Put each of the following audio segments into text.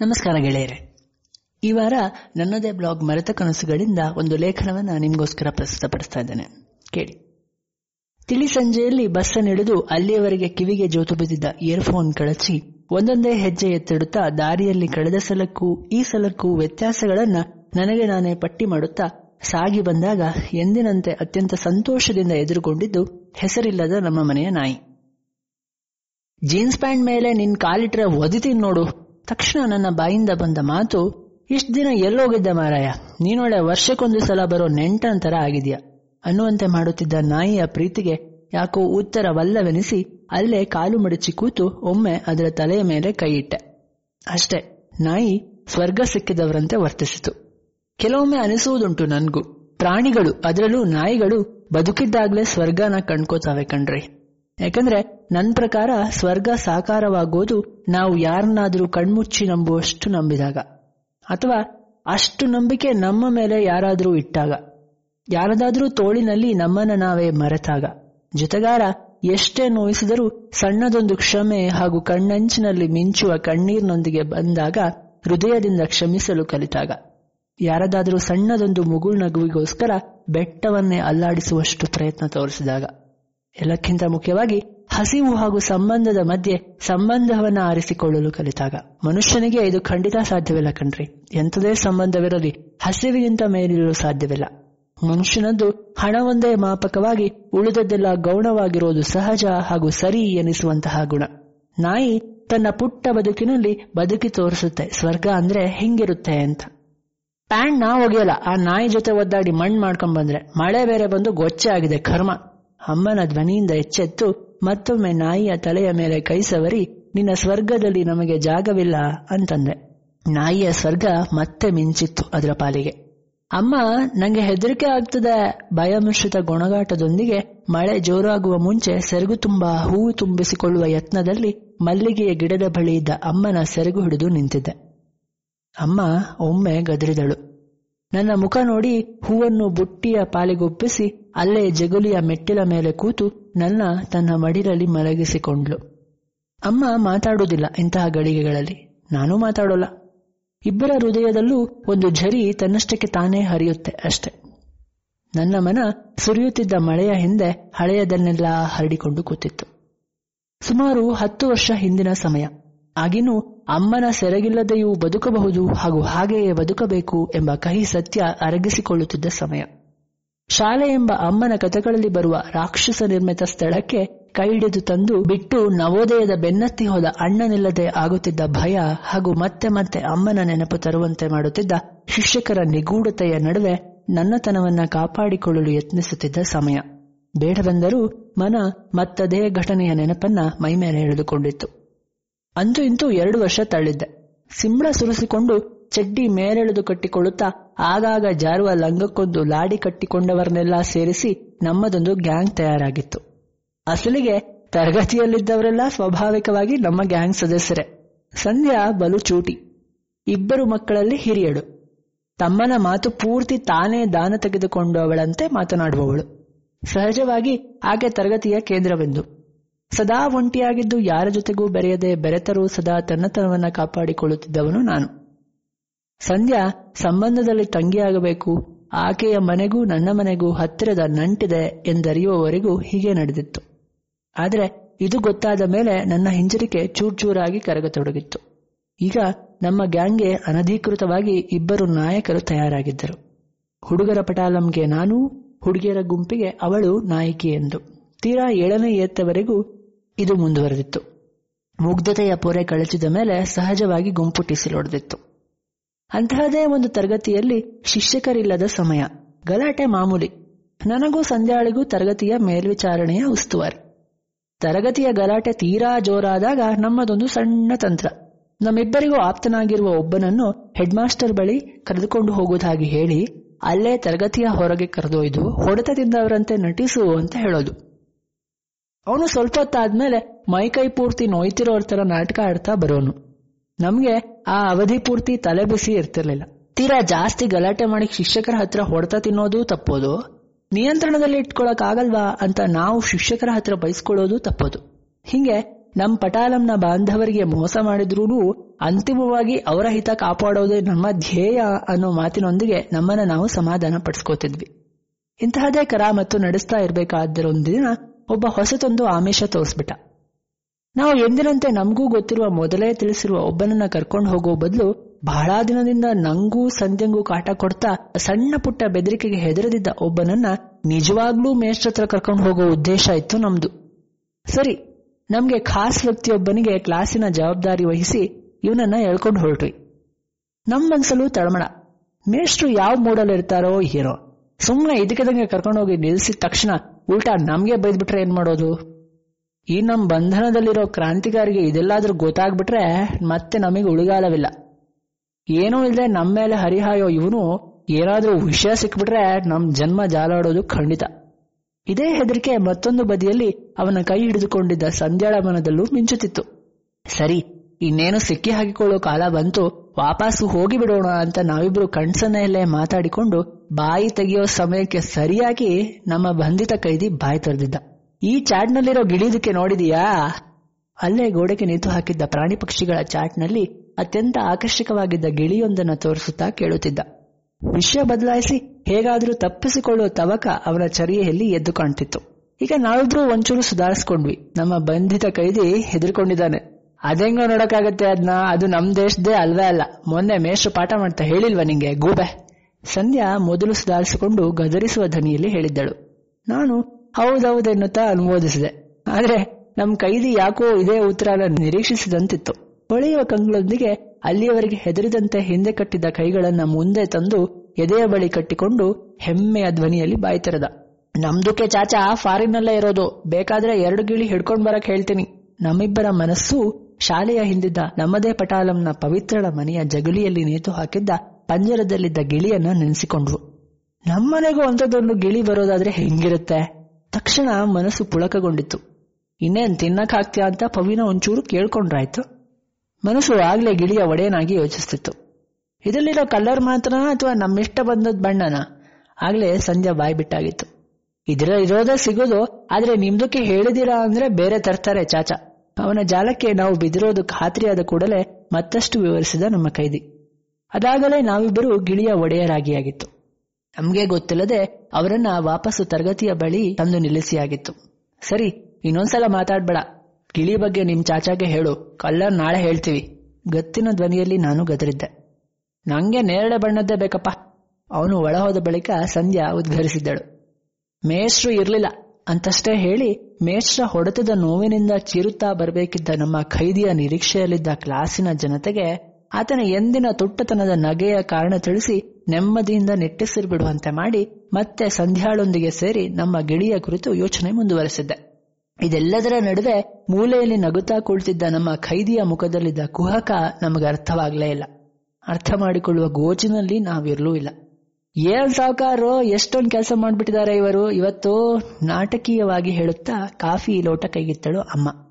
ನಮಸ್ಕಾರ ಗೆಳೆಯರೆ. ಈ ವಾರ ನನ್ನದೇ ಬ್ಲಾಗ್ ಮರೆತ ಕನಸುಗಳಿಂದ ಒಂದು ಲೇಖನವನ್ನ ನಿಮಗೋಸ್ಕರ ಪ್ರಸ್ತುತಪಡಿಸ್ತಾ ಇದ್ದೇನೆ. ಕೇಳಿ. ತಿಳಿ ಸಂಜೆಯಲ್ಲಿ ಬಸ್ಸನ್ನಿಳಿದು ಅಲ್ಲಿಯವರೆಗೆ ಕಿವಿಗೆ ಜೋತು ಬಿದ್ದಿದ್ದ ಇಯರ್ಫೋನ್ ಕಳಚಿ ಒಂದೊಂದೇ ಹೆಜ್ಜೆ ಎತ್ತಿಡುತ್ತಾ ದಾರಿಯಲ್ಲಿ ಕಳೆದ ಸಲಕ್ಕೂ ಈ ಸಲಕ್ಕೂ ವ್ಯತ್ಯಾಸಗಳನ್ನ ನನಗೆ ನಾನೇ ಪಟ್ಟಿ ಮಾಡುತ್ತಾ ಸಾಗಿ ಬಂದಾಗ ಎಂದಿನಂತೆ ಅತ್ಯಂತ ಸಂತೋಷದಿಂದ ಎದುರುಗೊಂಡಿದ್ದು ಹೆಸರಿಲ್ಲದ ನಮ್ಮ ಮನೆಯ ನಾಯಿ. ಜೀನ್ಸ್ ಪ್ಯಾಂಟ್ ಮೇಲೆ ನಿನ್ ಕಾಲಿಟ್ರೆ ಒದಿತೀನಿ ನೋಡು. ತಕ್ಷಣ ನನ್ನ ಬಾಯಿಂದ ಬಂದ ಮಾತು, ಇಷ್ಟ ದಿನ ಎಲ್ಲೋಗಿದ್ದೆ ಮಾರಾಯ. ನೀನೊಳ್ಳೆ ವರ್ಷಕ್ಕೊಂದು ಸಲ ಬರೋ ನೆಂಟಂತರ ಆಗಿದ್ಯಾ? ಅನ್ನುವಂತೆ ಮಾಡುತ್ತಿದ್ದ ನಾಯಿಯ ಪ್ರೀತಿಗೆ ಯಾಕೋ ಉತ್ತರವಲ್ಲವೆನಿಸಿ ಅಲ್ಲೇ ಕಾಲು ಮಡಚಿ ಕೂತು ಒಮ್ಮೆ ಅದರ ತಲೆಯ ಮೇಲೆ ಕೈಯಿಟ್ಟೆ ಅಷ್ಟೇ, ನಾಯಿ ಸ್ವರ್ಗ ಸಿಕ್ಕಿದವರಂತೆ ವರ್ತಿಸಿತು. ಕೆಲವೊಮ್ಮೆ ಅನಿಸುವುದುಂಟು ನನ್ಗೂ. ಪ್ರಾಣಿಗಳು, ಅದರಲ್ಲೂ ನಾಯಿಗಳು ಬದುಕಿದ್ದಾಗ್ಲೇ ಸ್ವರ್ಗನ ಕಂಡ್ಕೋತಾವೆ ಕಣ್ರಿ. ಯಾಕಂದ್ರೆ ನನ್ ಪ್ರಕಾರ ಸ್ವರ್ಗ ಸಾಕಾರವಾಗೋದು ನಾವು ಯಾರನ್ನಾದ್ರೂ ಕಣ್ಮುಚ್ಚಿ ನಂಬುವಷ್ಟು ನಂಬಿದಾಗ. ಅಥವಾ ಅಷ್ಟು ನಂಬಿಕೆ ನಮ್ಮ ಮೇಲೆ ಯಾರಾದ್ರೂ ಇಟ್ಟಾಗ. ಯಾರದಾದ್ರೂ ತೋಳಿನಲ್ಲಿ ನಮ್ಮನ್ನ ನಾವೇ ಮರೆತಾಗ. ಜೊತೆಗಾರ ಎಷ್ಟೇ ನೋಯಿಸಿದರೂ ಸಣ್ಣದೊಂದು ಕ್ಷಮೆ ಹಾಗೂ ಕಣ್ಣಂಚಿನಲ್ಲಿ ಮಿಂಚುವ ಕಣ್ಣೀರಿನೊಂದಿಗೆ ಬಂದಾಗ ಹೃದಯದಿಂದ ಕ್ಷಮಿಸಲು ಕಲಿತಾಗ. ಯಾರದಾದ್ರೂ ಸಣ್ಣದೊಂದು ಮುಗುಳ್ ನಗುವಿಗೋಸ್ಕರ ಬೆಟ್ಟವನ್ನೇ ಅಲ್ಲಾಡಿಸುವಷ್ಟು ಪ್ರಯತ್ನ ತೋರಿಸಿದಾಗ. ಎಲ್ಲಕ್ಕಿಂತ ಮುಖ್ಯವಾಗಿ ಹಸಿವು ಹಾಗೂ ಸಂಬಂಧದ ಮಧ್ಯೆ ಸಂಬಂಧವನ್ನ ಆರಿಸಿಕೊಳ್ಳಲು ಕಲಿತಾಗ. ಮನುಷ್ಯನಿಗೆ ಇದು ಖಂಡಿತ ಸಾಧ್ಯವಿಲ್ಲ ಕಣ್ರಿ. ಎಂಥದೇ ಸಂಬಂಧವಿರಲಿ, ಹಸಿವಿಗಿಂತ ಮೇಲಿರಲು ಸಾಧ್ಯವಿಲ್ಲ. ಮನುಷ್ಯನದ್ದು ಹಣವೊಂದೇ ಮಾಪಕವಾಗಿ ಉಳಿದದ್ದೆಲ್ಲ ಗೌಣವಾಗಿರೋದು ಸಹಜ ಹಾಗೂ ಸರಿ ಎನಿಸುವಂತಹ ಗುಣ. ನಾಯಿ ತನ್ನ ಪುಟ್ಟ ಬದುಕಿನಲ್ಲಿ ಬದುಕಿ ತೋರಿಸುತ್ತೆ, ಸ್ವರ್ಗ ಅಂದ್ರೆ ಹಿಂಗಿರುತ್ತೆ ಅಂತ. ಪ್ಯಾಂಟ್ ನಾ ಒಗೆಯಲ್ಲ, ಆ ನಾಯಿ ಜೊತೆ ಒದ್ದಾಡಿ ಮಣ್ಣು ಮಾಡ್ಕೊಂಡ್ ಬಂದ್ರೆ ಮಳೆ ಬೇರೆ ಬಂದು ಗೊಚ್ಚೆ ಆಗಿದೆ ಕರ್ಮ. ಅಮ್ಮನ ಧ್ವನಿಯಿಂದ ಎಚ್ಚೆತ್ತು ಮತ್ತೊಮ್ಮೆ ನಾಯಿಯ ತಲೆಯ ಮೇಲೆ ಕೈ ಸವರಿ, ನಿನ್ನ ಸ್ವರ್ಗದಲ್ಲಿ ನಮಗೆ ಜಾಗವಿಲ್ಲ ಅಂತಂದೆ. ನಾಯಿಯ ಸ್ವರ್ಗ ಮತ್ತೆ ಮಿಂಚಿತ್ತು ಅದರ ಪಾಲಿಗೆ. ಅಮ್ಮ, ನಂಗೆ ಹೆದರಿಕೆ ಆಗ್ತದೆ. ಭಯಮಿಶ್ರಿತ ಗೊಣಗಾಟದೊಂದಿಗೆ ಮಳೆ ಜೋರಾಗುವ ಮುಂಚೆ ಸೆರಗು ತುಂಬಾ ಹೂವು ತುಂಬಿಸಿಕೊಳ್ಳುವ ಯತ್ನದಲ್ಲಿ ಮಲ್ಲಿಗೆಯ ಗಿಡದ ಬಳಿ ಇದ್ದ ಅಮ್ಮನ ಸೆರಗು ಹಿಡಿದು ನಿಂತಿದ್ದೆ. ಅಮ್ಮ ಒಮ್ಮೆ ಗದರಿದಳು. ನನ್ನ ಮುಖ ನೋಡಿ ಹೂವನ್ನು ಬುಟ್ಟಿಯ ಪಾಲಿಗೊಪ್ಪಿಸಿ ಅಲ್ಲೇ ಜಗುಲಿಯ ಮೆಟ್ಟಿಲ ಮೇಲೆ ಕೂತು ನನ್ನ ತನ್ನ ಮಡಿಲಲ್ಲಿ ಮಲಗಿಸಿಕೊಂಡ್ಲು ಅಮ್ಮ ಮಾತಾಡುವುದಿಲ್ಲ ಇಂತಹ ಗಳಿಗೆಗಳಲ್ಲಿ. ನಾನೂ ಮಾತಾಡೋಲ್ಲ. ಇಬ್ಬರ ಹೃದಯದಲ್ಲೂ ಒಂದು ಝರಿ ತನ್ನಷ್ಟಕ್ಕೆ ತಾನೇ ಹರಿಯುತ್ತೆ ಅಷ್ಟೆ. ನನ್ನ ಮನ ಸುರಿಯುತ್ತಿದ್ದ ಮಳೆಯ ಹಿಂದೆ ಹಳೆಯದನ್ನೆಲ್ಲ ಹರಡಿಕೊಂಡು ಕೂತಿತ್ತು. ಸುಮಾರು ಹತ್ತು ವರ್ಷ ಹಿಂದಿನ ಸಮಯ. ಆಗಿನೂ ಅಮ್ಮನ ಸೆರಗಿಲ್ಲದೆಯೂ ಬದುಕಬಹುದು ಹಾಗೂ ಹಾಗೆಯೇ ಬದುಕಬೇಕು ಎಂಬ ಕಹಿ ಸತ್ಯ ಅರಗಿಸಿಕೊಳ್ಳುತ್ತಿದ್ದ ಸಮಯ. ಶಾಲೆ ಎಂಬ ಅಮ್ಮನ ಕಥೆಗಳಲ್ಲಿ ಬರುವ ರಾಕ್ಷಸ ನಿರ್ಮಿತ ಸ್ಥಳಕ್ಕೆ ಕೈ ಹಿಡಿದು ತಂದು ಬಿಟ್ಟು ನವೋದಯದ ಬೆನ್ನತ್ತಿ ಹೋದ ಅಣ್ಣನಿಲ್ಲದೆ ಆಗುತ್ತಿದ್ದ ಭಯ ಹಾಗೂ ಮತ್ತೆ ಮತ್ತೆ ಅಮ್ಮನ ನೆನಪು ತರುವಂತೆ ಮಾಡುತ್ತಿದ್ದ ಶಿಕ್ಷಕರ ನಿಗೂಢತೆಯ ನಡುವೆ ನನ್ನತನವನ್ನ ಕಾಪಾಡಿಕೊಳ್ಳಲು ಯತ್ನಿಸುತ್ತಿದ್ದ ಸಮಯ. ಬೇಡವೆಂದರೂ ಮನ ಮತ್ತದೇ ಘಟನೆಯ ನೆನಪನ್ನ ಮೈಮೇಲೆ ಎಳೆದುಕೊಂಡಿತ್ತು. ಅಂತೂ ಇಂತೂ ಎರಡು ವರ್ಷ ತಳ್ಳಿದ್ದೆ. ಸಿಂಬಳ ಸುರಿಸಿಕೊಂಡು ಚಡ್ಡಿ ಮೇಲೆಳೆದು ಕಟ್ಟಿಕೊಳ್ಳುತ್ತಾ ಆಗಾಗ ಜಾರುವ ಲಂಗಕ್ಕೊಂದು ಲಾಡಿ ಕಟ್ಟಿಕೊಂಡವರನ್ನೆಲ್ಲ ಸೇರಿಸಿ ನಮ್ಮದೊಂದು ಗ್ಯಾಂಗ್ ತಯಾರಾಗಿತ್ತು. ಅಸಲಿಗೆ ತರಗತಿಯಲ್ಲಿದ್ದವರೆಲ್ಲ ಸ್ವಾಭಾವಿಕವಾಗಿ ನಮ್ಮ ಗ್ಯಾಂಗ್ ಸದಸ್ಯರೇ. ಸಂಧ್ಯಾ ಬಲು ಚೂಟಿ. ಇಬ್ಬರು ಮಕ್ಕಳಲ್ಲಿ ಹಿರಿಯಳು. ತಮ್ಮನ ಮಾತು ಪೂರ್ತಿ ತಾನೇ ದಾನ ತೆಗೆದುಕೊಂಡವಳಂತೆ ಮಾತನಾಡುವವಳು. ಸಹಜವಾಗಿ ಆಕೆ ತರಗತಿಯ ಕೇಂದ್ರವೆಂದು. ಸದಾ ಒಂಟಿಯಾಗಿದ್ದು ಯಾರ ಜೊತೆಗೂ ಬೆರೆಯದೆ ಬೆರೆತರೂ ಸದಾ ತನ್ನತನವನ್ನ ಕಾಪಾಡಿಕೊಳ್ಳುತ್ತಿದ್ದವನು ನಾನು. ಸಂಧ್ಯಾ ಸಂಬಂಧದಲ್ಲಿ ತಂಗಿಯಾಗಬೇಕು. ಆಕೆಯ ಮನೆಗೂ ನನ್ನ ಮನೆಗೂ ಹತ್ತಿರದ ನಂಟಿದೆ ಎಂದರಿಯುವವರೆಗೂ ಹೀಗೆ ನಡೆದಿತ್ತು. ಆದರೆ ಇದು ಗೊತ್ತಾದ ಮೇಲೆ ನನ್ನ ಹಿಂಜರಿಕೆ ಚೂರ್ಚೂರಾಗಿ ಕರಗತೊಡಗಿತ್ತು. ಈಗ ನಮ್ಮ ಗ್ಯಾಂಗ್ಗೆ ಅನಧಿಕೃತವಾಗಿ ಇಬ್ಬರು ನಾಯಕರು ತಯಾರಾಗಿದ್ದರು. ಹುಡುಗರ ಪಟಾಲಂಗೆ ನಾನು, ಹುಡುಗಿಯರ ಗುಂಪಿಗೆ ಅವಳು ನಾಯಕಿ ಎಂದು. ತೀರಾ ಏಳನೇ ಎತ್ತವರೆಗೂ ಇದು ಮುಂದುವರೆದಿತ್ತು. ಮುಗ್ಧತೆಯ ಪೊರೆ ಕಳಚಿದ ಮೇಲೆ ಸಹಜವಾಗಿ ಗುಂಪು ಟಿಸಿಲೊಡೆದಿತ್ತು. ಅಂತಹದೇ ಒಂದು ತರಗತಿಯಲ್ಲಿ ಶಿಕ್ಷಕರಿಲ್ಲದ ಸಮಯ. ಗಲಾಟೆ ಮಾಮೂಲಿ. ನನಗೂ ಸಂಧ್ಯಾಳಿಗೂ ತರಗತಿಯ ಮೇಲ್ವಿಚಾರಣೆಯ ಉಸ್ತುವಾರಿ. ತರಗತಿಯ ಗಲಾಟೆ ತೀರಾ ಜೋರಾದಾಗ ನಮ್ಮದೊಂದು ಸಣ್ಣ ತಂತ್ರ. ನಮ್ಮಿಬ್ಬರಿಗೂ ಆಪ್ತನಾಗಿರುವ ಒಬ್ಬನನ್ನು ಹೆಡ್ಮಾಸ್ಟರ್ ಬಳಿ ಕರೆದುಕೊಂಡು ಹೋಗುವುದಾಗಿ ಹೇಳಿ, ಅಲ್ಲೇ ತರಗತಿಯ ಹೊರಗೆ ಕರೆದೊಯ್ದು, ಹೊಡೆತದಿಂದ ಅವರಂತೆ ನಟಿಸು ಅಂತ ಹೇಳೋದು. ಅವನು ಸ್ವಲ್ಪ ಹೊತ್ತಾದ್ಮೇಲೆ ಮೈಕೈ ಪೂರ್ತಿ ನೋಯ್ತಿರೋರ್ ತರ ನಾಟಕ ಆಡ್ತಾ ಬರೋನು. ನಮ್ಗೆ ಆ ಅವಧಿ ಪೂರ್ತಿ ತಲೆ ಬಿಸಿ ಇರ್ತಿರ್ಲಿಲ್ಲ. ತೀರಾ ಜಾಸ್ತಿ ಗಲಾಟೆ ಮಾಡಿ ಶಿಕ್ಷಕರ ಹತ್ರ ಹೊಡೆತ ತಿನ್ನೋದು ತಪ್ಪೋದು. ನಿಯಂತ್ರಣದಲ್ಲಿ ಇಟ್ಕೊಳಕ್ ಆಗಲ್ವಾ ಅಂತ ನಾವು ಶಿಕ್ಷಕರ ಹತ್ರ ಬಯಸ್ಕೊಳ್ಳೋದು ತಪ್ಪೋದು. ಹಿಂಗೆ ನಮ್ ಪಟಾಲಂನ ಬಾಂಧವರಿಗೆ ಮೋಸ ಮಾಡಿದ್ರೂ ಅಂತಿಮವಾಗಿ ಅವರ ಹಿತ ಕಾಪಾಡೋದೇ ನಮ್ಮ ಧ್ಯೇಯ ಅನ್ನೋ ಮಾತಿನೊಂದಿಗೆ ನಮ್ಮನ್ನ ನಾವು ಸಮಾಧಾನ ಪಡಿಸ್ಕೋತಿದ್ವಿ. ಇಂತಹದೇ ಕರಾಮತ್ತು ನಡೆಸ್ತಾ ಇರಬೇಕಾದರೊಂದು ದಿನ ಒಬ್ಬ ಹೊಸತೊಂದು ಆಮಿಷ ತೋರಿಸ್ಬಿಟ್ಟ. ನಾವು ಎಂದಿನಂತೆ ನಮಗೂ ಗೊತ್ತಿರುವ ಮೊದಲೇ ತಿಳಿಸಿರುವ ಒಬ್ಬನನ್ನ ಕರ್ಕೊಂಡು ಹೋಗೋ ಬದಲು ಬಹಳ ದಿನದಿಂದ ನಂಗೂ ಸಂಧ್ಯಂಗೂ ಕಾಟ ಕೊಡ್ತಾ ಸಣ್ಣ ಪುಟ್ಟ ಬೆದರಿಕೆಗೆ ಹೆದರದಿದ್ದ ಒಬ್ಬನನ್ನ ನಿಜವಾಗ್ಲೂ ಮೇಷ್ಟ್ರತ್ರ ಕರ್ಕೊಂಡು ಹೋಗೋ ಉದ್ದೇಶ ಇತ್ತು ನಮ್ದು. ಸರಿ, ನಮ್ಗೆ ಖಾಸ್ ವ್ಯಕ್ತಿಯೊಬ್ಬನಿಗೆ ಕ್ಲಾಸಿನ ಜವಾಬ್ದಾರಿ ವಹಿಸಿ ಇವನನ್ನ ಎಳ್ಕೊಂಡು ಹೊರಟ್ವಿ. ನಮ್ ಮನ್ಸಲ್ಲೂ ತಳಮಳ ಮೇಷ್ಟ್ರು ಯಾವ ಮೂಡಲ್ಲಿ ಇರ್ತಾರೋ ಸುಮ್ಮನೆ ಇದಕ್ಕದಂಗೆ ಕರ್ಕೊಂಡೋಗಿ ನಿಲ್ಸಿದ ತಕ್ಷಣ ಉಲ್ಟಾ ನಮ್ಗೆ ಬೈದ್ಬಿಟ್ರೆ ಏನ್ ಮಾಡೋದು? ಈ ನಮ್ ಬಂಧನದಲ್ಲಿರೋ ಕ್ರಾಂತಿಕಾರಿಗೆ ಇದೆಲ್ಲಾದ್ರೂ ಗೊತ್ತಾಗ್ಬಿಟ್ರೆ ಮತ್ತೆ ನಮಗೆ ಉಳಿಗಾಲವಿಲ್ಲ. ಏನೂ ಇಲ್ಲದೆ ನಮ್ಮ ಮೇಲೆ ಹರಿಹಾಯೋ ಇವನು ಏನಾದ್ರೂ ವಿಷಯ ಸಿಕ್ಬಿಟ್ರೆ ನಮ್ ಜನ್ಮ ಜಾಲಾಡೋದು ಖಂಡಿತ. ಇದೇ ಹೆದರಿಕೆ ಮತ್ತೊಂದು ಬದಿಯಲ್ಲಿ ಅವನ ಕೈ ಹಿಡಿದುಕೊಂಡಿದ್ದ ಸಂಧ್ಯಾಳ ಮನದಲ್ಲೂ ಮಿಂಚುತ್ತಿತ್ತು. ಸರಿ, ಇನ್ನೇನು ಸಿಕ್ಕಿ ಹಾಕಿಕೊಳ್ಳೋ ಕಾಲ ಬಂತು, ವಾಪಸ್ಸು ಹೋಗಿಬಿಡೋಣ ಅಂತ ನಾವಿಬ್ರು ಕಣ್ಸನೆಯಲ್ಲೇ ಮಾತಾಡಿಕೊಂಡು ಬಾಯಿ ತೆಗೆಯೋ ಸಮಯಕ್ಕೆ ಸರಿಯಾಗಿ ನಮ್ಮ ಬಂಧಿತ ಕೈದಿ ಬಾಯಿ ತೊರೆದಿದ್ದ. ಈ ಚಾಟ್ನಲ್ಲಿರೋ ಗಿಳಿದಕ್ಕೆ ನೋಡಿದೀಯಾ? ಅಲ್ಲೇ ಗೋಡೆಗೆ ನೇತು ಹಾಕಿದ್ದ ಪ್ರಾಣಿ ಪಕ್ಷಿಗಳ ಚಾಟ್ನಲ್ಲಿ ಅತ್ಯಂತ ಆಕರ್ಷಕವಾಗಿದ್ದ ಗಿಳಿಯೊಂದನ್ನ ತೋರಿಸುತ್ತಾ ಕೇಳುತ್ತಿದ್ದ. ವಿಷಯ ಬದಲಾಯಿಸಿ ಹೇಗಾದ್ರೂ ತಪ್ಪಿಸಿಕೊಳ್ಳುವ ತವಕ ಅವನ ಚರಿಯಲ್ಲಿ ಎದ್ದು ಕಾಣ್ತಿತ್ತು. ಈಗ ನಾವಿದ್ರೂ ಒಂಚೂರು ಸುಧಾರಿಸ್ಕೊಂಡ್ವಿ. ನಮ್ಮ ಬಂಧಿತ ಕೈದಿ ಹೆದರ್ಕೊಂಡಿದ್ದಾನೆ. ಅದೇಂಗೋ ನೋಡಕ್ಕಾಗತ್ತೆ ಅದ್ನ? ಅದು ನಮ್ ದೇಶದೇ ಅಲ್ವೇ ಅಲ್ಲ. ಮೊನ್ನೆ ಮೇಷ್ಟ್ರು ಪಾಠ ಮಾಡ್ತಾ ಹೇಳಿಲ್ವಾ ನಿಂಗೆ? ಗೂಬೆ. ಸಂಧ್ಯಾ ಮೊದಲು ಸುಧಾರಿಸಿಕೊಂಡು ಗದರಿಸುವ ಧ್ವನಿಯಲ್ಲಿ ಹೇಳಿದ್ದಳು. ನಾನು ಹೌದೌದೆನ್ನುತ್ತಾ ಅನುಮೋದಿಸಿದೆ. ಆದರೆ ನಮ್ಮ ಕೈದಿ ಯಾಕೋ ಇದೇ ಉತ್ತರನ ನಿರೀಕ್ಷಿಸಿದಂತಿತ್ತು. ಹೊಳೆಯುವ ಕಂಗಳೊಂದಿಗೆ ಅಲ್ಲಿಯವರೆಗೆ ಹೆದರಿದಂತೆ ಹಿಂದೆ ಕಟ್ಟಿದ್ದ ಕೈಗಳನ್ನ ಮುಂದೆ ತಂದು ಎದೆಯ ಬಳಿ ಕಟ್ಟಿಕೊಂಡು ಹೆಮ್ಮೆಯ ಧ್ವನಿಯಲ್ಲಿ ಬಾಯಿ ತೆರೆದ ನಮ್ದುಕ್ಕೆ ಚಾಚಾ, ಫಾರಿನ್ನಲ್ಲೇ ಇರೋದು. ಬೇಕಾದ್ರೆ ಎರಡು ಗಿಳಿ ಹಿಡ್ಕೊಂಡ್ ಬರಕ್ ಹೇಳ್ತೀನಿ. ನಮ್ಮಿಬ್ಬರ ಮನಸ್ಸು ಶಾಲೆಯ ಹಿಂದಿದ್ದ ನಮ್ಮದೇ ಪಟಾಲಂನ ಪವಿತ್ರಳ ಮನೆಯ ಜಗುಲಿಯಲ್ಲಿ ನೇತು ಹಾಕಿದ್ದ ಪಂಜರದಲ್ಲಿದ್ದ ಗಿಳಿಯನ್ನು ನೆನೆಸಿಕೊಂಡ್ರು. ನಮ್ಮನೆಗೂ ಅಂಥದ್ದೊಂದು ಗಿಳಿ ಬರೋದಾದ್ರೆ ಹೆಂಗಿರುತ್ತೆ? ತಕ್ಷಣ ಮನಸ್ಸು ಪುಳಕಗೊಂಡಿತ್ತು. ಇನ್ನೇನ್ ತಿನ್ನಕ್ ಹಾಕ್ತ್ಯಾ ಅಂತ ಪವಿನ ಒಂಚೂರು ಕೇಳ್ಕೊಂಡ್ರಾಯ್ತು. ಮನಸ್ಸು ಆಗ್ಲೇ ಗಿಳಿಯ ಒಡೆಯನಾಗಿ ಯೋಚಿಸ್ತಿತ್ತು. ಇದರಲ್ಲಿರೋ ಕಲರ್ ಮಾತ್ರನಾ ಅಥವಾ ನಮ್ಮಿಷ್ಟ ಬಂದದ್ ಬಣ್ಣನ? ಆಗ್ಲೇ ಸಂಜೆ ಬಾಯ್ ಬಿಟ್ಟಾಗಿತ್ತು. ಇದರ ಇರೋದೇ ಸಿಗೋದು, ಆದ್ರೆ ನಿಮ್ದಕ್ಕೆ ಹೇಳಿದಿರಾ ಅಂದ್ರೆ ಬೇರೆ ತರ್ತಾರೆ ಚಾಚಾ. ಅವನ ಜಾಲಕ್ಕೆ ನಾವು ಬಿದಿರೋದು ಖಾತ್ರಿಯಾದ ಕೂಡಲೇ ಮತ್ತಷ್ಟು ವಿವರಿಸಿದ ನಮ್ಮ ಕೈದಿ. ಅದಾಗಲೇ ನಾವಿಬ್ಬರು ಗಿಳಿಯ ಒಡೆಯರಾಗಿಯಾಗಿತ್ತು. ನಮ್ಗೆ ಗೊತ್ತಿಲ್ಲದೆ ಅವರನ್ನ ವಾಪಸ್ಸು ತರಗತಿಯ ಬಳಿ ತಂದು ನಿಲ್ಲಿಸಿಯಾಗಿತ್ತು. ಸರಿ, ಇನ್ನೊಂದ್ಸಲ ಮಾತಾಡ್ಬೇಡ. ಗಿಳಿ ಬಗ್ಗೆ ನಿಮ್ ಚಾಚಾಗೆ ಹೇಳು. ಕಲ್ಲರ್ ನಾಳೆ ಹೇಳ್ತೀವಿ. ಗತ್ತಿನ ಧ್ವನಿಯಲ್ಲಿ ನಾನು ಗದರಿದ್ದೆ. ನಂಗೆ ನೇರಳೆ ಬಣ್ಣದ್ದೇ ಬೇಕಪ್ಪ. ಅವನು ಒಳಹೋದ ಬಳಿಕ ಸಂಧ್ಯಾ ಉದ್ಘರಿಸಿದ್ದಳು. ಮೇಷ್ಟ್ರು ಇರ್ಲಿಲ್ಲ. ಅಂತಷ್ಟೇ ಹೇಳಿ ಮೇಷ್ಟ್ರ ಹೊಡೆತದ ನೋವಿನಿಂದ ಚೀರುತ್ತಾ ಬರಬೇಕಿದ್ದ ನಮ್ಮ ಖೈದಿಯ ನಿರೀಕ್ಷೆಯಲ್ಲಿದ್ದ ಕ್ಲಾಸಿನ ಜನತೆಗೆ ಆತನ ಎಂದಿನ ತುಟ್ಟತನದ ನಗೆಯ ಕಾರಣ ತಿಳಿಸಿ ನೆಮ್ಮದಿಯಿಂದ ನಿಟ್ಟುಸಿರು ಮಾಡಿ ಮತ್ತೆ ಸಂಧ್ಯಾಳೊಂದಿಗೆ ಸೇರಿ ನಮ್ಮ ಗಿಳಿಯ ಕುರಿತು ಯೋಚನೆ ಮುಂದುವರೆಸಿದ್ದೆ. ಇದೆಲ್ಲದರ ನಡುವೆ ಮೂಲೆಯಲ್ಲಿ ನಗುತ್ತಾ ಕುಳಿತಿದ್ದ ನಮ್ಮ ಖೈದಿಯ ಮುಖದಲ್ಲಿದ್ದ ಕುಹಕ ನಮಗೆ ಅರ್ಥವಾಗಲೇ ಇಲ್ಲ. ಅರ್ಥ ಮಾಡಿಕೊಳ್ಳುವ ಗೋಚಿನಲ್ಲಿ ನಾವಿರಲೂ ಇಲ್ಲ. ಏನ್ ಸಾವುಕಾರು, ಎಷ್ಟೊಂದು ಕೆಲಸ ಮಾಡ್ಬಿಟ್ಟಿದ್ದಾರೆ ಇವರು? ಇವತ್ತು ನಾಟಕೀಯವಾಗಿ ಹೇಳುತ್ತಾ ಕಾಫಿ ಲೋಟ ಕೈಗಿತ್ತಳು ಅಮ್ಮ.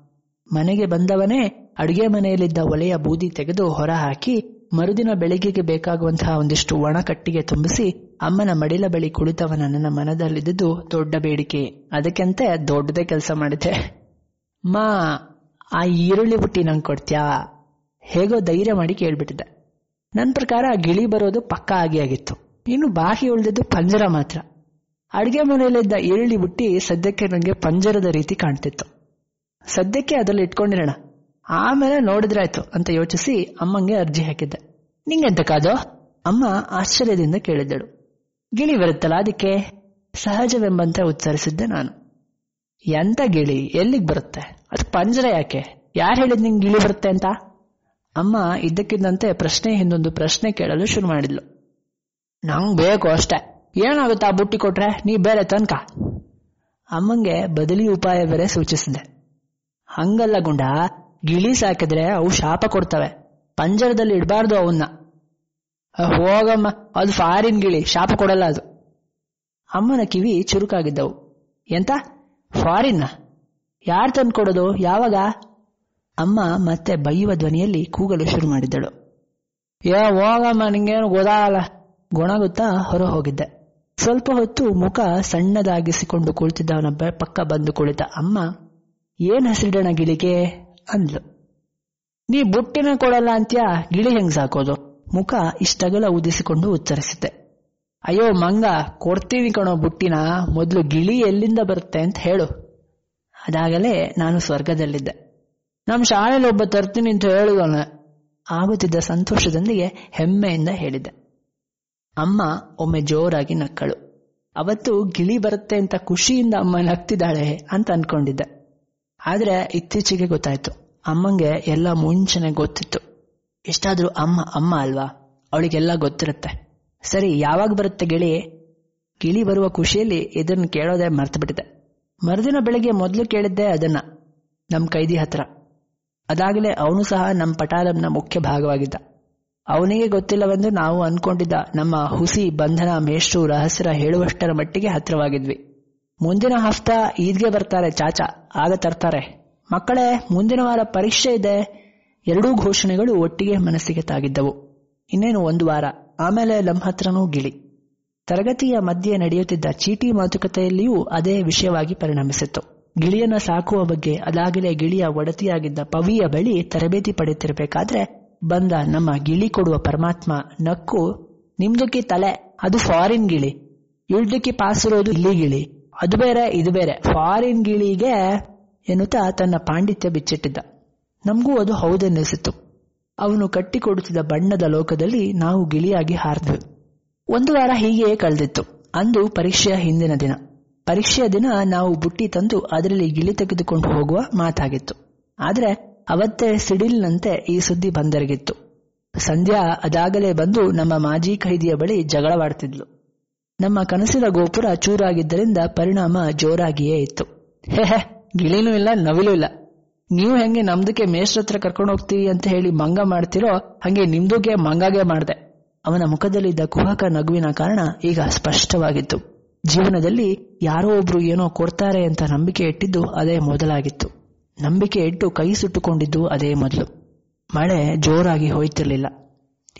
ಮನೆಗೆ ಬಂದವನೇ ಅಡುಗೆ ಮನೆಯಲ್ಲಿದ್ದ ಒಲೆಯ ಬೂದಿ ತೆಗೆದು ಹೊರ ಹಾಕಿ ಮರುದಿನ ಬೆಳಿಗ್ಗೆಗೆ ಬೇಕಾಗುವಂತಹ ಒಂದಿಷ್ಟು ಒಣ ಕಟ್ಟಿಗೆ ತುಂಬಿಸಿ ಅಮ್ಮನ ಮಡಿಲ ಬಳಿ ಕುಳಿತವನ ನನ್ನ ಮನದಲ್ಲಿದ್ದುದು ದೊಡ್ಡ ಬೇಡಿಕೆ. ಅದಕ್ಕಂತೆ ದೊಡ್ಡದೇ ಕೆಲಸ ಮಾಡಿದೆ ಮಾ, ಆ ಈರುಳ್ಳಿ ಬುಟ್ಟಿ ನಂಗೆ ಕೊಡ್ತ್ಯಾ? ಹೇಗೋ ಧೈರ್ಯ ಮಾಡಿ ಕೇಳ್ಬಿಟ್ಟಿದೆ ನನ್ನ ಪ್ರಕಾರ ಗಿಳಿ ಬರೋದು ಪಕ್ಕಾ ಆಗಿ ಆಗಿತ್ತು. ಇನ್ನು ಬಾಕಿ ಉಳಿದಿದ್ದು ಪಂಜರ ಮಾತ್ರ. ಅಡುಗೆ ಮನೆಯಲ್ಲಿದ್ದ ಈರುಳ್ಳಿ ಬುಟ್ಟಿ ಸದ್ಯಕ್ಕೆ ನನಗೆ ಪಂಜರದ ರೀತಿ ಕಾಣ್ತಿತ್ತು. ಸದ್ಯಕ್ಕೆ ಅದ್ರಲ್ಲಿ ಇಟ್ಕೊಂಡಿರೋಣ. ಆಮೇಲೆ ನೋಡಿದ್ರಾಯ್ತು ಅಂತ ಯೋಚಿಸಿ ಅಮ್ಮಂಗೆ ಅರ್ಜಿ ಹಾಕಿದ್ದೆ. ನಿಂಗೆಂತ ಕಾದು ಅಮ್ಮ ಆಶ್ಚರ್ಯದಿಂದ ಕೇಳಿದ್ದಳು. ಗಿಳಿ ಬರುತ್ತಲ್ಲ ಅದಕ್ಕೆ? ಸಹಜವೆಂಬಂತೆ ಉಚ್ಚರಿಸಿದ್ದೆ ನಾನು. ಎಂತ ಗಿಳಿ? ಎಲ್ಲಿಗೆ ಬರುತ್ತೆ? ಅದು ಪಂಜರ ಯಾಕೆ? ಯಾರು ಹೇಳಿದ್ ನಿಂಗೆ ಗಿಳಿ ಬರುತ್ತೆ ಅಂತ? ಅಮ್ಮ ಇದ್ದಕ್ಕಿದ್ದಂತೆ ಪ್ರಶ್ನೆ ಹಿಂದೊಂದು ಪ್ರಶ್ನೆ ಕೇಳಲು ಶುರು ಮಾಡಿದ್ಲು. ನಂಗ್ ಬೇಕು ಅಷ್ಟೇ. ಏನಾಗುತ್ತಾ ಬುಟ್ಟಿ ಕೊಟ್ರೆ? ನೀ ಬೇರೆ ತನಕ? ಅಮ್ಮಂಗೆ ಬದಲಿ ಉಪಾಯ ಬೇರೆ ಸೂಚಿಸಿದೆ. ಹಂಗಲ್ಲ ಗುಂಡ ಗಿಳಿ ಸಾಕಿದ್ರೆ ಅವು ಶಾಪ ಕೊಡ್ತವೆ. ಪಂಜರದಲ್ಲಿ ಇಡಬಾರ್ದು ಅವನ್ನ. ಹೋಗಮ್ಮ, ಅದು ಫಾರಿನ್ ಗಿಳಿ, ಶಾಪ ಕೊಡಲ್ಲ ಅದು. ಅಮ್ಮನ ಕಿವಿ ಚುರುಕಾಗಿದ್ದವು. ಎಂತ? ಫಾರಿನ್ನ? ಯಾರು ತಂದ್ಕೊಡೋದು ಯಾವಾಗ? ಅಮ್ಮ ಮತ್ತೆ ಬೈಯುವ ಧ್ವನಿಯಲ್ಲಿ ಕೂಗಲು ಶುರು ಮಾಡಿದ್ದಳು. ಏ, ಹೋಗಮ್ಮ, ನಿಂಗೇನು ಗೊತ್ತಾಗಲ್ಲ. ಗೊಣಗುತ್ತಾ ಹೊರ ಹೋಗಿದ್ದೆ. ಸ್ವಲ್ಪ ಹೊತ್ತು ಮುಖ ಸಣ್ಣದಾಗಿಸಿಕೊಂಡು ಕುಳಿತಿದ್ದವನ ಪಕ್ಕ ಬಂದು ಕುಳಿತ ಅಮ್ಮ ಏನ್ ಹಸಿಡಣ ಗಿಳಿಗೆ? ಅಂದ್ಲು. ನೀ ಬುಟ್ಟಿನ ಕೊಡಲ್ಲ ಅಂತ್ಯ? ಗಿಳಿ ಹೆಂಗ್ ಸಾಕೋದು? ಮುಖ ಇಷ್ಟಗಲ ಉದಿಸಿಕೊಂಡು ಉತ್ತರಿಸಿದ್ದೆ ಅಯ್ಯೋ ಮಂಗ, ಕೊಡ್ತೀನಿ ಕಣೋ ಬುಟ್ಟಿನ, ಮೊದಲು ಗಿಳಿ ಎಲ್ಲಿಂದ ಬರುತ್ತೆ ಅಂತ ಹೇಳು. ಅದಾಗಲೇ ನಾನು ಸ್ವರ್ಗದಲ್ಲಿದ್ದೆ. ನಮ್ ಶಾಲೆಯಲ್ಲಿ ಒಬ್ಬ ತರ್ತೀನಿ ಅಂತ ಹೇಳಿದವನ ಆಗುತ್ತಿದ್ದ ಸಂತೋಷದೊಂದಿಗೆ ಹೆಮ್ಮೆಯಿಂದ ಹೇಳಿದ್ದೆ. ಅಮ್ಮ ಒಮ್ಮೆ ಜೋರಾಗಿ ನಕ್ಕಳು. ಅವತ್ತು ಗಿಳಿ ಬರುತ್ತೆ ಅಂತ ಖುಷಿಯಿಂದ ಅಮ್ಮ ನಗ್ತಿದ್ದಾಳೆ ಅಂತ ಅನ್ಕೊಂಡಿದ್ದೆ. ಆದ್ರೆ ಇತ್ತೀಚೆಗೆ ಗೊತ್ತಾಯ್ತು. ಅಮ್ಮಂಗೆ ಎಲ್ಲ ಮುಂಚೆನೆ ಗೊತ್ತಿತ್ತು. ಎಷ್ಟಾದ್ರೂ ಅಮ್ಮ ಅಮ್ಮ ಅಲ್ವಾ? ಅವಳಿಗೆಲ್ಲ ಗೊತ್ತಿರುತ್ತೆ. ಸರಿ, ಯಾವಾಗ ಬರುತ್ತೆ ಗಿಳಿ? ಗಿಳಿ ಬರುವ ಖುಷಿಯಲ್ಲಿ ಇದನ್ನು ಕೇಳೋದೇ ಮರ್ತು ಬಿಟ್ಟಿದೆ ಮರುದಿನ ಬೆಳಗ್ಗೆ ಮೊದಲು ಕೇಳಿದ್ದೆ ಅದನ್ನ, ನಮ್ ಕೈದಿ ಹತ್ರ. ಅದಾಗಲೇ ಅವನು ಸಹ ನಮ್ಮ ಪಟಾಲಂನ ಮುಖ್ಯ ಭಾಗವಾಗಿದ್ದ. ಅವನಿಗೆ ಗೊತ್ತಿಲ್ಲವೆಂದು ನಾವು ಅನ್ಕೊಂಡಿದ್ದ ನಮ್ಮ ಹುಸಿ ಬಂಧನ ಮೇಷ್ಟ್ರು ರಹಸ್ಯ ಹೇಳುವಷ್ಟರ ಮಟ್ಟಿಗೆ ಹತ್ರವಾಗಿದ್ವಿ ಮುಂದಿನ ಹಫ್ತಾ ಈದ್ಗೆ ಬರ್ತಾರೆ ಚಾಚಾ, ಆಗ ತರ್ತಾರೆ. ಮಕ್ಕಳೇ, ಮುಂದಿನ ವಾರ ಪರೀಕ್ಷೆ ಇದೆ. ಎರಡೂ ಘೋಷಣೆಗಳು ಒಟ್ಟಿಗೆ ಮನಸ್ಸಿಗೆ ತಾಗಿದ್ದವು. ಇನ್ನೇನು ಒಂದು ವಾರ, ಆಮೇಲೆ ನಮ್ಮ ಹತ್ರನೂ ಗಿಳಿ. ತರಗತಿಯ ಮಧ್ಯೆ ನಡೆಯುತ್ತಿದ್ದ ಚೀಟಿ ಮಾತುಕತೆಯಲ್ಲಿಯೂ ಅದೇ ವಿಷಯವಾಗಿ ಪರಿಣಮಿಸಿತ್ತು. ಗಿಳಿಯನ್ನ ಸಾಕುವ ಬಗ್ಗೆ ಅದಾಗಲೇ ಗಿಳಿಯ ಒಡತಿಯಾಗಿದ್ದ ಪವಿಯ ಬಳಿ ತರಬೇತಿ ಪಡೆಯುತ್ತಿರಬೇಕಾದ್ರೆ, ಬಂದ ನಮ್ಮ ಗಿಳಿ ಕೊಡುವ ಪರಮಾತ್ಮ ನಕ್ಕು, ನಿಮ್ದಕ್ಕೆ ತಲೆ, ಅದು ಫಾರಿನ್ ಗಿಳಿ. ಇಳ್ದಕ್ಕೆ ಪಾಸ್ ಇರೋದು ಇಲ್ಲಿ ಗಿಳಿ. ಅದು ಬೇರೆ, ಇದು ಬೇರೆ. ಫಾರಿನ್ ಗಿಳಿಗೆ ಎನ್ನುತ್ತಾ ತನ್ನ ಪಾಂಡಿತ್ಯ ಬಿಚ್ಚಿಟ್ಟಿದ್ದ. ನಮಗೂ ಅದು ಹೌದೆನ್ನಿಸಿತು. ಅವನು ಕಟ್ಟಿಕೊಡುತ್ತಿದ್ದ ಬಣ್ಣದ ಲೋಕದಲ್ಲಿ ನಾವು ಗಿಳಿಯಾಗಿ ಹಾರಿದ್ವಿ. ಒಂದು ವಾರ ಹೀಗೆಯೇ ಕಳೆದಿತ್ತು. ಅಂದು ಪರೀಕ್ಷೆಯ ಹಿಂದಿನ ದಿನ. ಪರೀಕ್ಷೆಯ ದಿನ ನಾವು ಬುಟ್ಟಿ ತಂದು ಅದರಲ್ಲಿ ಗಿಳಿ ತೆಗೆದುಕೊಂಡು ಹೋಗುವ ಮಾತಾಗಿತ್ತು. ಆದರೆ ಅವತ್ತೇ ಸಿಡಿಲ್ನಂತೆ ಈ ಸುದ್ದಿ ಬಂದರಿಗಿತ್ತು. ಸಂಧ್ಯಾ ಅದಾಗಲೇ ಬಂದು ನಮ್ಮ ಮಾಜಿ ಖೈದಿಯ ಬಳಿ ಜಗಳವಾಡ್ತಿದ್ಲು. ನಮ್ಮ ಕನಸಿನ ಗೋಪುರ ಚೂರಾಗಿದ್ದರಿಂದ ಪರಿಣಾಮ ಜೋರಾಗಿಯೇ ಇತ್ತು. ಹೇ ಗಿಳಿನೂ ಇಲ್ಲ, ನವಿಲೂ ಇಲ್ಲ. ನೀವು ಹೆಂಗೆ ನಮ್ದಕ್ಕೆ ಮೇಷ್ಟ್ರ ಹತ್ರ ಕರ್ಕೊಂಡು ಹೋಗ್ತೀವಿ ಅಂತ ಹೇಳಿ ಮಂಗ ಮಾಡ್ತಿರೋ, ಹಂಗೆ ನಿಮ್ದುಗೆ ಮಂಗಾಗೆ ಮಾಡ್ದೆ. ಅವನ ಮುಖದಲ್ಲಿದ್ದ ಕುಹಕ ನಗುವಿನ ಕಾರಣ ಈಗ ಸ್ಪಷ್ಟವಾಗಿತ್ತು. ಜೀವನದಲ್ಲಿ ಯಾರೋ ಒಬ್ರು ಏನೋ ಕೊಡ್ತಾರೆ ಅಂತ ನಂಬಿಕೆ ಇಟ್ಟಿದ್ದು ಅದೇ ಮೊದಲಾಗಿತ್ತು. ನಂಬಿಕೆ ಇಟ್ಟು ಕೈ ಸುಟ್ಟುಕೊಂಡಿದ್ದು ಅದೇ ಮೊದಲು. ಮಳೆ ಜೋರಾಗಿ ಹೋಯ್ತಿರ್ಲಿಲ್ಲ.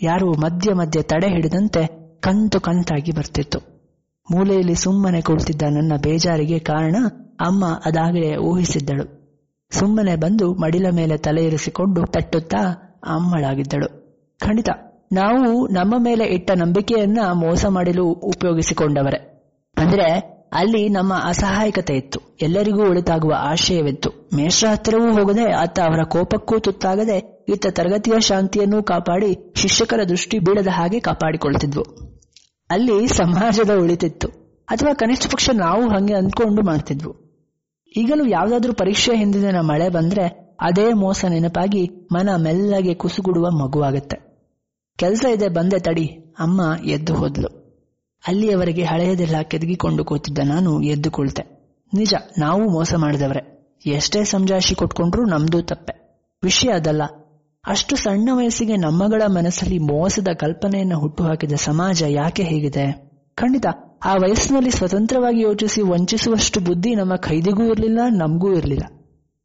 ಯಾರು ಮಧ್ಯ ಮಧ್ಯೆ ತಡೆ ಹಿಡಿದಂತೆ ಕಂತು ಕಂತಾಗಿ ಬರ್ತಿತ್ತು. ಮೂಲೆಯಲ್ಲಿ ಸುಮ್ಮನೆ ಕುಳಿತಿದ್ದ ನನ್ನ ಬೇಜಾರಿಗೆ ಕಾರಣ ಅಮ್ಮ ಅದಾಗಲೇ ಊಹಿಸಿದ್ದಳು. ಸುಮ್ಮನೆ ಬಂದು ಮಡಿಲ ಮೇಲೆ ತಲೆ ಇರಿಸಿಕೊಂಡು ತಟ್ಟುತ್ತಾ ಅಮ್ಮಳಾಗಿದ್ದಳು. ಖಂಡಿತ, ನಾವು ನಮ್ಮ ಮೇಲೆ ಇಟ್ಟ ನಂಬಿಕೆಯನ್ನ ಮೋಸ ಮಾಡಲು ಉಪಯೋಗಿಸಿಕೊಂಡವರೇ. ಅಂದ್ರೆ, ಅಲ್ಲಿ ನಮ್ಮ ಅಸಹಾಯಕತೆ ಇತ್ತು. ಎಲ್ಲರಿಗೂ ಒಳಿತಾಗುವ ಆಶಯವಿತ್ತು. ಮೇಷ ಹತ್ತಿರವೂ ಹೋಗದೆ ಅತ್ತ ಅವರ ಕೋಪಕ್ಕೂ ತುತ್ತಾಗದೆ ಇತ್ತ ತರಗತಿಯ ಶಾಂತಿಯನ್ನೂ ಕಾಪಾಡಿ ಶಿಕ್ಷಕರ ದೃಷ್ಟಿ ಬೀಳದ ಹಾಗೆ ಕಾಪಾಡಿಕೊಳ್ತಿದ್ವು. ಅಲ್ಲಿ ಸಮಾಜದ ಉಳಿತಿತ್ತು ಅಥವಾ ಕನಿಷ್ಠ ಪಕ್ಷ ನಾವು ಹಂಗೆ ಅಂದ್ಕೊಂಡು ಮಾಡ್ತಿದ್ವು. ಈಗಲೂ ಯಾವ್ದಾದ್ರೂ ಪರೀಕ್ಷೆ ಹಿಂದಿನ ಮಳೆ ಬಂದ್ರೆ ಅದೇ ಮೋಸ ನೆನಪಾಗಿ ಮನ ಮೆಲ್ಲಗೆ ಕುಸುಗುಡುವ ಮಗುವಾಗತ್ತೆ. ಕೆಲಸ ಇದೆ ಬಂದೆ ತಡಿ, ಅಮ್ಮ ಎದ್ದು ಹೋದ್ಲು. ಅಲ್ಲಿಯವರೆಗೆ ಹಳೆಯದೆಲ್ಲ ಕೆದಗಿಕೊಂಡು ಕೂತಿದ್ದ ನಾನು ಎದ್ದು ಕುಳಿತೆ. ನಿಜ, ನಾವು ಮೋಸ ಮಾಡಿದವರೆ. ಎಷ್ಟೇ ಸಂಜಾಶಿ ಕೊಟ್ಕೊಂಡ್ರೂ ನಮ್ದು ತಪ್ಪೆ. ವಿಷಯ ಅದಲ್ಲ. ಅಷ್ಟು ಸಣ್ಣ ವಯಸ್ಸಿಗೆ ನಮ್ಮಗಳ ಮನಸ್ಸಲ್ಲಿ ಮೋಸದ ಕಲ್ಪನೆಯನ್ನು ಹುಟ್ಟುಹಾಕಿದ ಸಮಾಜ ಯಾಕೆ ಹೇಗಿದೆ? ಖಂಡಿತ, ಆ ವಯಸ್ಸಿನಲ್ಲಿ ಸ್ವತಂತ್ರವಾಗಿ ಯೋಚಿಸಿ ವಂಚಿಸುವಷ್ಟು ಬುದ್ಧಿ ನಮ್ಮ ಖೈದಿಗೂ ಇರಲಿಲ್ಲ, ನಮಗೂ ಇರಲಿಲ್ಲ.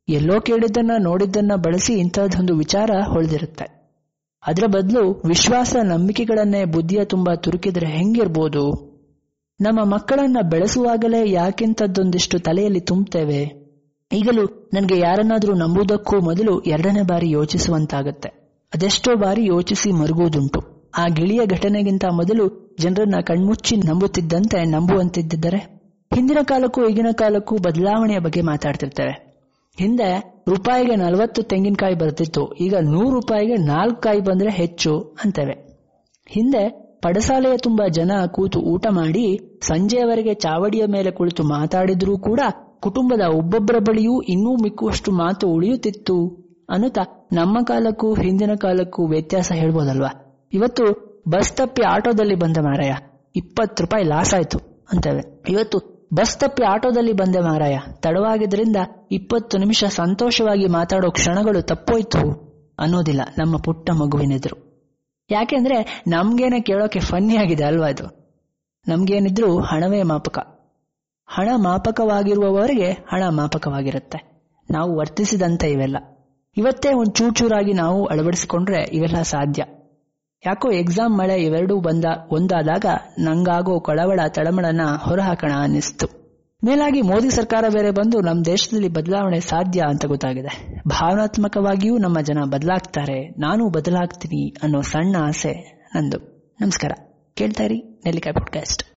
ಎಲ್ಲೋ ಕೇಳಿದ್ದನ್ನ, ನೋಡಿದ್ದನ್ನ ಬಳಸಿ ಇಂಥದ್ದೊಂದು ವಿಚಾರ ಹೊಳೆದಿರುತ್ತೆ. ಅದರ ಬದಲು ವಿಶ್ವಾಸ, ನಂಬಿಕೆಗಳನ್ನೇ ಬುದ್ಧಿಯ ತುಂಬಾ ತುರುಕಿದ್ರೆ ಹೆಂಗಿರ್ಬೋದು? ನಮ್ಮ ಮಕ್ಕಳನ್ನ ಬೆಳೆಸುವಾಗಲೇ ಯಾಕಿಂಥದ್ದೊಂದಿಷ್ಟು ತಲೆಯಲ್ಲಿ ತುಂಬುತ್ತೇವೆ ಈಗಲೂ ನನಗೆ ಯಾರನ್ನಾದರೂ ನಂಬುವುದಕ್ಕೂ ಮೊದಲು ಎರಡನೇ ಬಾರಿ ಯೋಚಿಸುವಂತಾಗತ್ತೆ. ಅದೆಷ್ಟೋ ಬಾರಿ ಯೋಚಿಸಿ ಮರುಗುವುದುಂಟು. ಆ ಗಿಳಿಯ ಘಟನೆಗಿಂತ ಮೊದಲು ಜನರನ್ನ ಕಣ್ಮುಚ್ಚಿ ನಂಬುತ್ತಿದ್ದಂತೆ ನಂಬುವಂತಿದ್ದರೆ ಹಿಂದಿನ ಕಾಲಕ್ಕೂ ಈಗಿನ ಕಾಲಕ್ಕೂ ಬದಲಾವಣೆಯ ಬಗ್ಗೆ ಮಾತಾಡ್ತಿರ್ತಾರೆ. ಹಿಂದೆ ರೂಪಾಯಿಗೆ ನಲವತ್ತು ತೆಂಗಿನಕಾಯಿ ಬರ್ತಿತ್ತು, ಈಗ ನೂರು ರೂಪಾಯಿಗೆ ನಾಲ್ಕು ಕಾಯಿ ಬಂದ್ರೆ ಹೆಚ್ಚು ಅಂತೇವೆ. ಹಿಂದೆ ಪಡಸಾಲೆಯ ತುಂಬಾ ಜನ ಕೂತು ಊಟ ಮಾಡಿ ಸಂಜೆಯವರೆಗೆ ಚಾವಡಿಯ ಮೇಲೆ ಕುಳಿತು ಮಾತಾಡಿದ್ರೂ ಕೂಡ ಕುಟುಂಬದ ಒಬ್ಬೊಬ್ಬರ ಬಳಿಯೂ ಇನ್ನೂ ಮಿಕ್ಕುವಷ್ಟು ಮಾತು ಉಳಿಯುತ್ತಿತ್ತು. ಅನ್ನುತ್ತಾ ನಮ್ಮ ಕಾಲಕ್ಕೂ ಹಿಂದಿನ ಕಾಲಕ್ಕೂ ವ್ಯತ್ಯಾಸ ಹೇಳ್ಬೋದಲ್ವಾ? ಇವತ್ತು ಬಸ್ ತಪ್ಪಿ ಆಟೋದಲ್ಲಿ ಬಂದ ಮಾರಾಯ. ಇಪ್ಪತ್ತು ರೂಪಾಯಿ ಲಾಸ್ ಆಯ್ತು ಅಂತೇವೆ. ಇವತ್ತು ಬಸ್ ತಪ್ಪಿ ಆಟೋದಲ್ಲಿ ಬಂದೆ ಮಾರಾಯ. ತಡವಾಗಿದ್ದರಿಂದ ಇಪ್ಪತ್ತು ನಿಮಿಷ ಸಂತೋಷವಾಗಿ ಮಾತಾಡೋ ಕ್ಷಣಗಳು ತಪ್ಪೋಯ್ತು ಅನ್ನೋದಿಲ್ಲ ನಮ್ಮ ಪುಟ್ಟ ಮಗುವಿನೆದ್ರು. ಯಾಕೆಂದ್ರೆ ನಮ್ಗೇನೆ ಕೇಳೋಕೆ ಫನ್ನಿ ಆಗಿದೆ ಅಲ್ವಾ ಅದು? ನಮ್ಗೇನಿದ್ರು ಹಣವೇ ಮಾಪಕ. ಹಣ ಮಾಪಕವಾಗಿರುವವರಿಗೆ ಹಣ ಮಾಪಕವಾಗಿರುತ್ತೆ ನಾವು ವರ್ತಿಸಿದಂತೆ ಇವೆಲ್ಲ. ಇವತ್ತೇ ಒಂದು ಚೂಚೂರಾಗಿ ನಾವು ಅಳವಡಿಸಿಕೊಂಡ್ರೆ ಇವೆಲ್ಲ ಸಾಧ್ಯ. ಯಾಕೋ ಎಕ್ಸಾಮ್ ಮಳೆ ಇವೆರಡೂ ಬಂದ ಒಂದಾದಾಗ ನಂಗಾಗೋ ಕಳವಳ ತಳಮಳನ ಹೊರಹಾಕೋಣ ಅನ್ನಿಸ್ತು. ಮೇಲಾಗಿ ಮೋದಿ ಸರ್ಕಾರ ಬೇರೆ ಬಂದು ನಮ್ಮ ದೇಶದಲ್ಲಿ ಬದಲಾವಣೆ ಸಾಧ್ಯ ಅಂತ ಗೊತ್ತಾಗಿದೆ. ಭಾವನಾತ್ಮಕವಾಗಿಯೂ ನಮ್ಮ ಜನ ಬದಲಾಗ್ತಾರೆ. ನಾನು ಬದಲಾಗ್ತೀನಿ ಅನ್ನೋ ಸಣ್ಣ ಆಸೆ ನಂದು. ನಮಸ್ಕಾರ. ಕೇಳ್ತಾ ನೆಲ್ಲಿಕಾಯಿ ಪಾಡ್ಕಾಸ್ಟ್